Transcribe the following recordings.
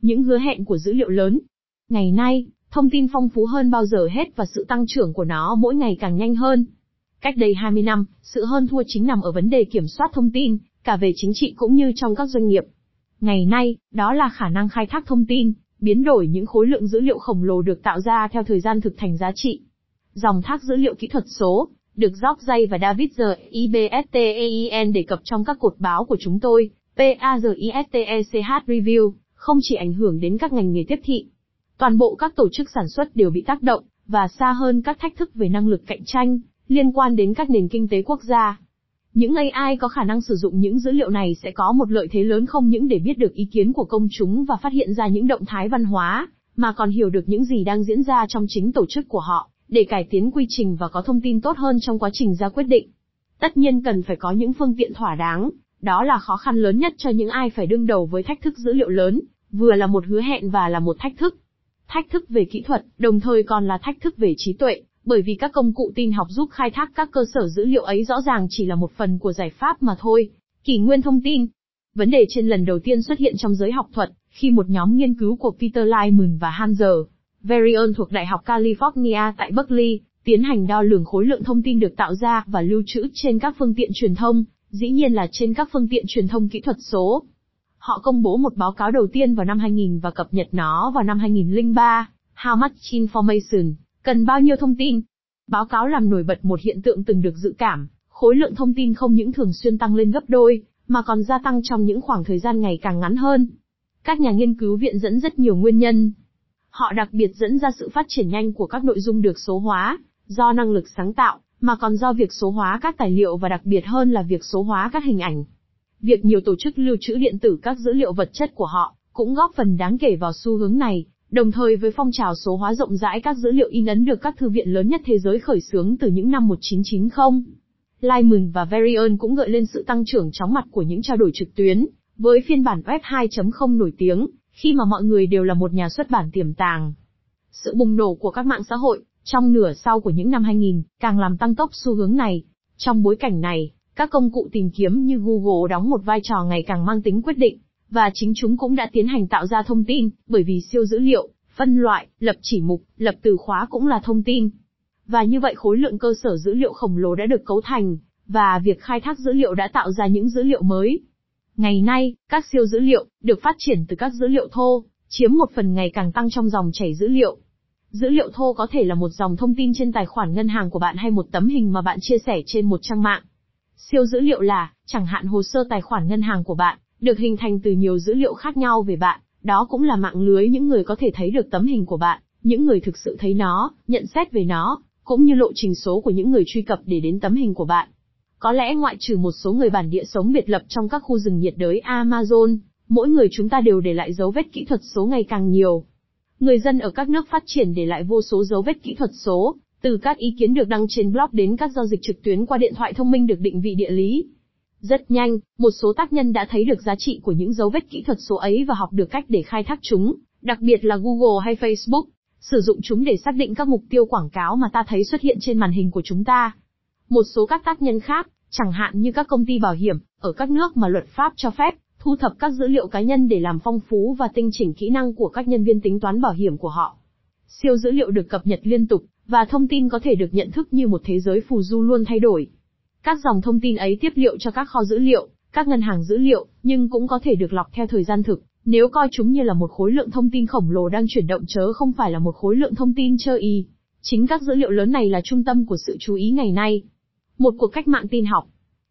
những hứa hẹn của dữ liệu lớn. Ngày nay, thông tin phong phú hơn bao giờ hết và sự tăng trưởng của nó mỗi ngày càng nhanh hơn. Cách đây 20 năm, sự hơn thua chính nằm ở vấn đề kiểm soát thông tin, cả về chính trị cũng như trong các doanh nghiệp. Ngày nay, đó là khả năng khai thác thông tin, biến đổi những khối lượng dữ liệu khổng lồ được tạo ra theo thời gian thực thành giá trị. Dòng thác dữ liệu kỹ thuật số, được Jock Jay và David Z. IBSTEIN đề cập trong các cột báo của chúng tôi, PAGISTECH Review, không chỉ ảnh hưởng đến các ngành nghề tiếp thị. Toàn bộ các tổ chức sản xuất đều bị tác động, và xa hơn các thách thức về năng lực cạnh tranh, liên quan đến các nền kinh tế quốc gia. Những AI có khả năng sử dụng những dữ liệu này sẽ có một lợi thế lớn không những để biết được ý kiến của công chúng và phát hiện ra những động thái văn hóa, mà còn hiểu được những gì đang diễn ra trong chính tổ chức của họ, để cải tiến quy trình và có thông tin tốt hơn trong quá trình ra quyết định. Tất nhiên cần phải có những phương tiện thỏa đáng, đó là khó khăn lớn nhất cho những ai phải đương đầu với thách thức dữ liệu lớn, vừa là một hứa hẹn và là một thách thức. Thách thức về kỹ thuật, đồng thời còn là thách thức về trí tuệ, bởi vì các công cụ tin học giúp khai thác các cơ sở dữ liệu ấy rõ ràng chỉ là một phần của giải pháp mà thôi. Kỷ nguyên thông tin. Vấn đề trên lần đầu tiên xuất hiện trong giới học thuật, khi một nhóm nghiên cứu của Peter Lyman và Hanser Verion thuộc Đại học California tại Berkeley, tiến hành đo lường khối lượng thông tin được tạo ra và lưu trữ trên các phương tiện truyền thông, dĩ nhiên là trên các phương tiện truyền thông kỹ thuật số. Họ công bố một báo cáo đầu tiên vào năm 2000 và cập nhật nó vào năm 2003, How much information, cần bao nhiêu thông tin. Báo cáo làm nổi bật một hiện tượng từng được dự cảm, khối lượng thông tin không những thường xuyên tăng lên gấp đôi, mà còn gia tăng trong những khoảng thời gian ngày càng ngắn hơn. Các nhà nghiên cứu viện dẫn rất nhiều nguyên nhân, Họ đặc biệt dẫn ra sự phát triển nhanh của các nội dung được số hóa, do năng lực sáng tạo, mà còn do việc số hóa các tài liệu và đặc biệt hơn là việc số hóa các hình ảnh. Việc nhiều tổ chức lưu trữ điện tử các dữ liệu vật chất của họ, cũng góp phần đáng kể vào xu hướng này, đồng thời với phong trào số hóa rộng rãi các dữ liệu in ấn được các thư viện lớn nhất thế giới khởi xướng từ những năm 1990. Lyman và Varian cũng gợi lên sự tăng trưởng chóng mặt của những trao đổi trực tuyến, với phiên bản web 2.0 nổi tiếng, khi mà mọi người đều là một nhà xuất bản tiềm tàng. Sự bùng nổ của các mạng xã hội, trong nửa sau của những năm 2000, càng làm tăng tốc xu hướng này. Trong bối cảnh này, các công cụ tìm kiếm như Google đóng một vai trò ngày càng mang tính quyết định, và chính chúng cũng đã tiến hành tạo ra thông tin, bởi vì siêu dữ liệu, phân loại, lập chỉ mục, lập từ khóa cũng là thông tin. Và như vậy khối lượng cơ sở dữ liệu khổng lồ đã được cấu thành, và việc khai thác dữ liệu đã tạo ra những dữ liệu mới. Ngày nay, các siêu dữ liệu, được phát triển từ các dữ liệu thô, chiếm một phần ngày càng tăng trong dòng chảy dữ liệu. Dữ liệu thô có thể là một dòng thông tin trên tài khoản ngân hàng của bạn hay một tấm hình mà bạn chia sẻ trên một trang mạng. Siêu dữ liệu là, chẳng hạn hồ sơ tài khoản ngân hàng của bạn, được hình thành từ nhiều dữ liệu khác nhau về bạn, đó cũng là mạng lưới những người có thể thấy được tấm hình của bạn, những người thực sự thấy nó, nhận xét về nó, cũng như lộ trình số của những người truy cập để đến tấm hình của bạn. Có lẽ ngoại trừ một số người bản địa sống biệt lập trong các khu rừng nhiệt đới Amazon, mỗi người chúng ta đều để lại dấu vết kỹ thuật số ngày càng nhiều. Người dân ở các nước phát triển để lại vô số dấu vết kỹ thuật số, từ các ý kiến được đăng trên blog đến các giao dịch trực tuyến qua điện thoại thông minh được định vị địa lý. Rất nhanh, một số tác nhân đã thấy được giá trị của những dấu vết kỹ thuật số ấy và học được cách để khai thác chúng, đặc biệt là Google hay Facebook, sử dụng chúng để xác định các mục tiêu quảng cáo mà ta thấy xuất hiện trên màn hình của chúng ta. Một số các tác nhân khác, chẳng hạn như các công ty bảo hiểm, ở các nước mà luật pháp cho phép, thu thập các dữ liệu cá nhân để làm phong phú và tinh chỉnh kỹ năng của các nhân viên tính toán bảo hiểm của họ. Siêu dữ liệu được cập nhật liên tục, và thông tin có thể được nhận thức như một thế giới phù du luôn thay đổi. Các dòng thông tin ấy tiếp liệu cho các kho dữ liệu, các ngân hàng dữ liệu, nhưng cũng có thể được lọc theo thời gian thực, nếu coi chúng như là một khối lượng thông tin khổng lồ đang chuyển động chớ không phải là một khối lượng thông tin chơi y. Chính các dữ liệu lớn này là trung tâm của sự chú ý ngày nay. Một cuộc cách mạng tin học.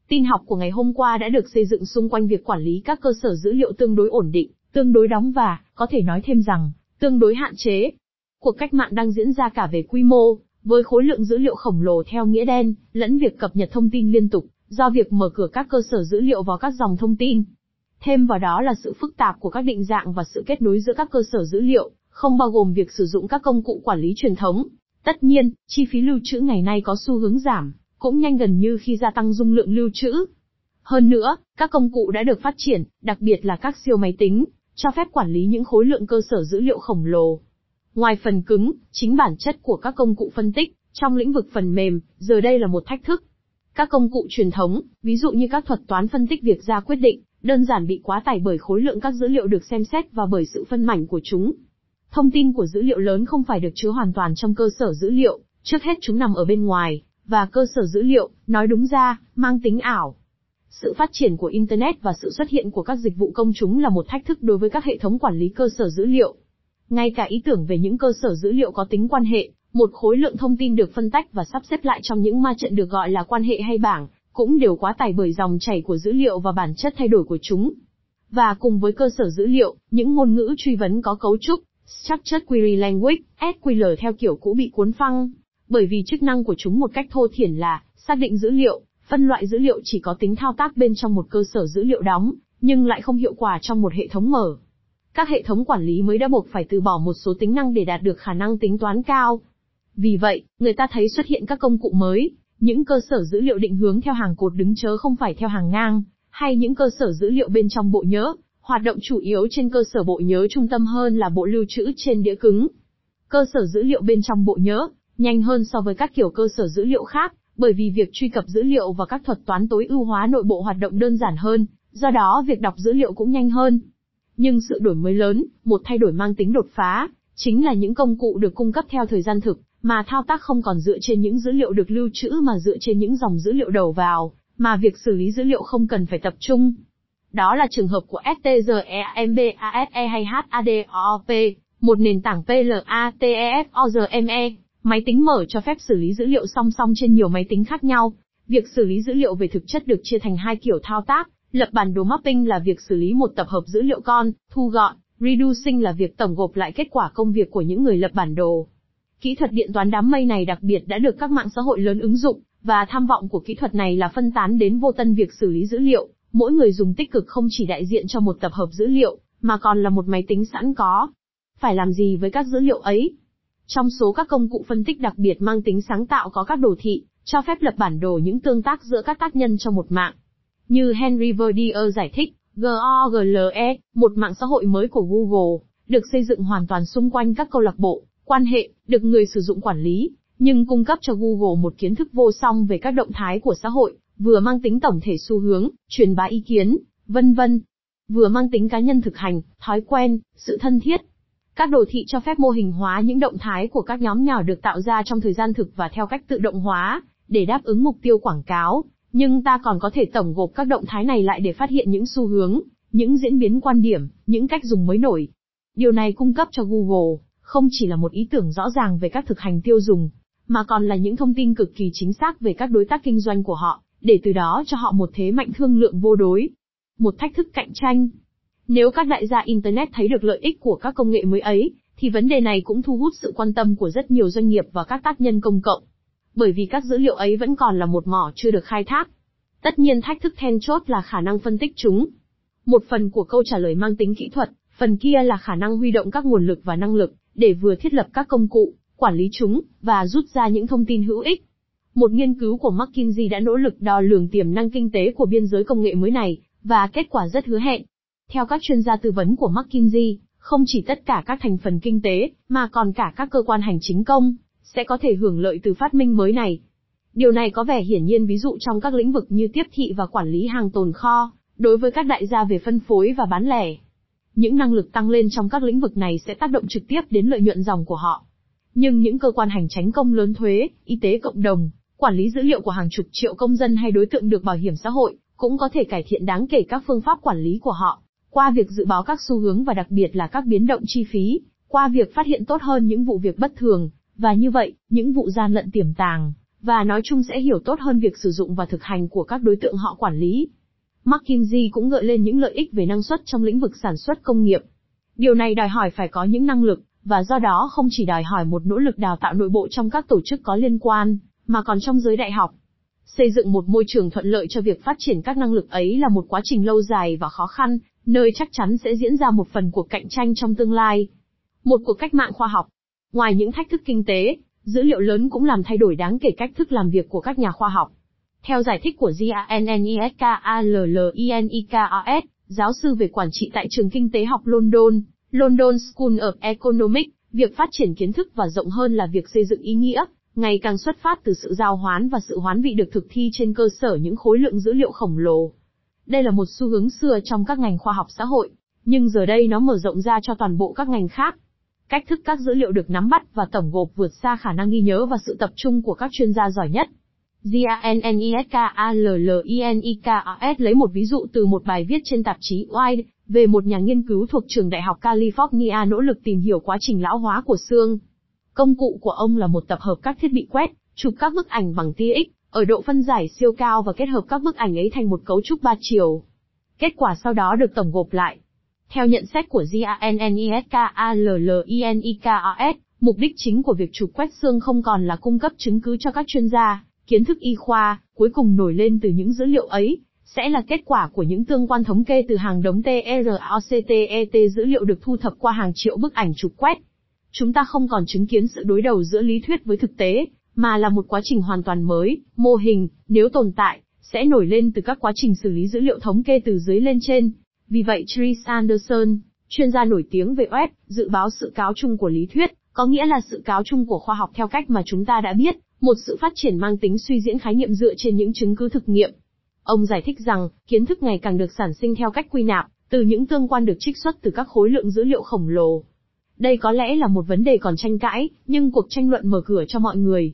Tin học của ngày hôm qua đã được xây dựng xung quanh việc quản lý các cơ sở dữ liệu tương đối ổn định, tương đối đóng và, có thể nói thêm rằng, tương đối hạn chế. Cuộc cách mạng đang diễn ra cả về quy mô, với khối lượng dữ liệu khổng lồ theo nghĩa đen, lẫn việc cập nhật thông tin liên tục, do việc mở cửa các cơ sở dữ liệu vào các dòng thông tin. Thêm vào đó là sự phức tạp của các định dạng và sự kết nối giữa các cơ sở dữ liệu, không bao gồm việc sử dụng các công cụ quản lý truyền thống. Tất nhiên, chi phí lưu trữ ngày nay có xu hướng giảm, cũng nhanh gần như khi gia tăng dung lượng lưu trữ. Hơn nữa, các công cụ đã được phát triển, đặc biệt là các siêu máy tính, cho phép quản lý những khối lượng cơ sở dữ liệu khổng lồ. Ngoài phần cứng, chính bản chất của các công cụ phân tích, trong lĩnh vực phần mềm, giờ đây là một thách thức. Các công cụ truyền thống, ví dụ như các thuật toán phân tích việc ra quyết định, đơn giản bị quá tải bởi khối lượng các dữ liệu được xem xét và bởi sự phân mảnh của chúng. Thông tin của dữ liệu lớn không phải được chứa hoàn toàn trong cơ sở dữ liệu, trước hết chúng nằm ở bên ngoài, và cơ sở dữ liệu, nói đúng ra, mang tính ảo. Sự phát triển của Internet và sự xuất hiện của các dịch vụ công chúng là một thách thức đối với các hệ thống quản lý cơ sở dữ liệu. Ngay cả ý tưởng về những cơ sở dữ liệu có tính quan hệ, một khối lượng thông tin được phân tách và sắp xếp lại trong những ma trận được gọi là quan hệ hay bảng, cũng đều quá tải bởi dòng chảy của dữ liệu và bản chất thay đổi của chúng. Và cùng với cơ sở dữ liệu, những ngôn ngữ truy vấn có cấu trúc, Structured Query Language, SQL theo kiểu cũ bị cuốn phăng, bởi vì chức năng của chúng một cách thô thiển là xác định dữ liệu, phân loại dữ liệu chỉ có tính thao tác bên trong một cơ sở dữ liệu đóng, nhưng lại không hiệu quả trong một hệ thống mở. Các hệ thống quản lý mới đã buộc phải từ bỏ một số tính năng để đạt được khả năng tính toán cao. Vì vậy, người ta thấy xuất hiện các công cụ mới, những cơ sở dữ liệu định hướng theo hàng cột đứng chớ không phải theo hàng ngang, hay những cơ sở dữ liệu bên trong bộ nhớ, hoạt động chủ yếu trên cơ sở bộ nhớ trung tâm hơn là bộ lưu trữ trên đĩa cứng. Cơ sở dữ liệu bên trong bộ nhớ, nhanh hơn so với các kiểu cơ sở dữ liệu khác, bởi vì việc truy cập dữ liệu và các thuật toán tối ưu hóa nội bộ hoạt động đơn giản hơn, do đó việc đọc dữ liệu cũng nhanh hơn. Nhưng sự đổi mới lớn, một thay đổi mang tính đột phá, chính là những công cụ được cung cấp theo thời gian thực, mà thao tác không còn dựa trên những dữ liệu được lưu trữ mà dựa trên những dòng dữ liệu đầu vào, mà việc xử lý dữ liệu không cần phải tập trung. Đó là trường hợp của STGEMBASE hay HADOP, một nền tảng PLATEFORME. Máy tính mở cho phép xử lý dữ liệu song song trên nhiều máy tính khác nhau. Việc xử lý dữ liệu về thực chất được chia thành hai kiểu thao tác. Lập bản đồ mapping là việc xử lý một tập hợp dữ liệu con, thu gọn. Reducing là việc tổng gộp lại kết quả công việc của những người lập bản đồ. Kỹ thuật điện toán đám mây này đặc biệt đã được các mạng xã hội lớn ứng dụng, và tham vọng của kỹ thuật này là phân tán đến vô tân việc xử lý dữ liệu. Mỗi người dùng tích cực không chỉ đại diện cho một tập hợp dữ liệu, mà còn là một máy tính sẵn có. Phải làm gì với các dữ liệu ấy? Trong số các công cụ phân tích đặc biệt mang tính sáng tạo có các đồ thị, cho phép lập bản đồ những tương tác giữa các tác nhân trong một mạng. Như Henry Verdier giải thích, Google, một mạng xã hội mới của Google, được xây dựng hoàn toàn xung quanh các câu lạc bộ, quan hệ, được người sử dụng quản lý, nhưng cung cấp cho Google một kiến thức vô song về các động thái của xã hội, vừa mang tính tổng thể xu hướng, truyền bá ý kiến, vân vân, vừa mang tính cá nhân thực hành, thói quen, sự thân thiết, các đồ thị cho phép mô hình hóa những động thái của các nhóm nhỏ được tạo ra trong thời gian thực và theo cách tự động hóa, để đáp ứng mục tiêu quảng cáo. Nhưng ta còn có thể tổng gộp các động thái này lại để phát hiện những xu hướng, những diễn biến quan điểm, những cách dùng mới nổi. Điều này cung cấp cho Google, không chỉ là một ý tưởng rõ ràng về các thực hành tiêu dùng, mà còn là những thông tin cực kỳ chính xác về các đối tác kinh doanh của họ, để từ đó cho họ một thế mạnh thương lượng vô đối. Một thách thức cạnh tranh, nếu các đại gia Internet thấy được lợi ích của các công nghệ mới ấy, thì vấn đề này cũng thu hút sự quan tâm của rất nhiều doanh nghiệp và các tác nhân công cộng. Bởi vì các dữ liệu ấy vẫn còn là một mỏ chưa được khai thác. Tất nhiên thách thức then chốt là khả năng phân tích chúng. Một phần của câu trả lời mang tính kỹ thuật, phần kia là khả năng huy động các nguồn lực và năng lực, để vừa thiết lập các công cụ, quản lý chúng, và rút ra những thông tin hữu ích. Một nghiên cứu của McKinsey đã nỗ lực đo lường tiềm năng kinh tế của biên giới công nghệ mới này, và kết quả rất hứa hẹn. Theo các chuyên gia tư vấn của McKinsey, không chỉ tất cả các thành phần kinh tế, mà còn cả các cơ quan hành chính công, sẽ có thể hưởng lợi từ phát minh mới này. Điều này có vẻ hiển nhiên ví dụ trong các lĩnh vực như tiếp thị và quản lý hàng tồn kho, đối với các đại gia về phân phối và bán lẻ. Những năng lực tăng lên trong các lĩnh vực này sẽ tác động trực tiếp đến lợi nhuận dòng của họ. Nhưng những cơ quan hành tránh công lớn thuế, y tế cộng đồng, quản lý dữ liệu của hàng chục triệu công dân hay đối tượng được bảo hiểm xã hội, cũng có thể cải thiện đáng kể các phương pháp quản lý của họ. Qua việc dự báo các xu hướng và đặc biệt là các biến động chi phí, qua việc phát hiện tốt hơn những vụ việc bất thường, và như vậy, những vụ gian lận tiềm tàng, và nói chung sẽ hiểu tốt hơn việc sử dụng và thực hành của các đối tượng họ quản lý. McKinsey cũng gợi lên những lợi ích về năng suất trong lĩnh vực sản xuất công nghiệp. Điều này đòi hỏi phải có những năng lực, và do đó không chỉ đòi hỏi một nỗ lực đào tạo nội bộ trong các tổ chức có liên quan, mà còn trong giới đại học. Xây dựng một môi trường thuận lợi cho việc phát triển các năng lực ấy là một quá trình lâu dài và khó khăn, nơi chắc chắn sẽ diễn ra một phần cuộc cạnh tranh trong tương lai. Một cuộc cách mạng khoa học. Ngoài những thách thức kinh tế, dữ liệu lớn cũng làm thay đổi đáng kể cách thức làm việc của các nhà khoa học. Theo giải thích của Giannikas, giáo sư về quản trị tại trường kinh tế học London, London School of Economics, việc phát triển kiến thức và rộng hơn là việc xây dựng ý nghĩa, ngày càng xuất phát từ sự giao hoán và sự hoán vị được thực thi trên cơ sở những khối lượng dữ liệu khổng lồ. Đây là một xu hướng xưa trong các ngành khoa học xã hội, nhưng giờ đây nó mở rộng ra cho toàn bộ các ngành khác. Cách thức các dữ liệu được nắm bắt và tổng gộp vượt xa khả năng ghi nhớ và sự tập trung của các chuyên gia giỏi nhất. GANNESKALLINIKAS lấy một ví dụ từ một bài viết trên tạp chí Wired về một nhà nghiên cứu thuộc trường đại học California nỗ lực tìm hiểu quá trình lão hóa của xương. Công cụ của ông là một tập hợp các thiết bị quét, chụp các bức ảnh bằng tia X, ở độ phân giải siêu cao và kết hợp các bức ảnh ấy thành một cấu trúc ba chiều. Kết quả sau đó được tổng gộp lại. Theo nhận xét của GANNESKALLINIKAS, mục đích chính của việc chụp quét xương không còn là cung cấp chứng cứ cho các chuyên gia, kiến thức y khoa, cuối cùng nổi lên từ những dữ liệu ấy, sẽ là kết quả của những tương quan thống kê từ hàng đống TROCTET dữ liệu được thu thập qua hàng triệu bức ảnh chụp quét. Chúng ta không còn chứng kiến sự đối đầu giữa lý thuyết với thực tế, mà là một quá trình hoàn toàn mới, mô hình, nếu tồn tại, sẽ nổi lên từ các quá trình xử lý dữ liệu thống kê từ dưới lên trên. Vì vậy Chris Anderson, chuyên gia nổi tiếng về web, dự báo sự cáo chung của lý thuyết, có nghĩa là sự cáo chung của khoa học theo cách mà chúng ta đã biết, một sự phát triển mang tính suy diễn khái niệm dựa trên những chứng cứ thực nghiệm. Ông giải thích rằng, kiến thức ngày càng được sản sinh theo cách quy nạp, từ những tương quan được trích xuất từ các khối lượng dữ liệu khổng lồ. Đây có lẽ là một vấn đề còn tranh cãi, nhưng cuộc tranh luận mở cửa cho mọi người,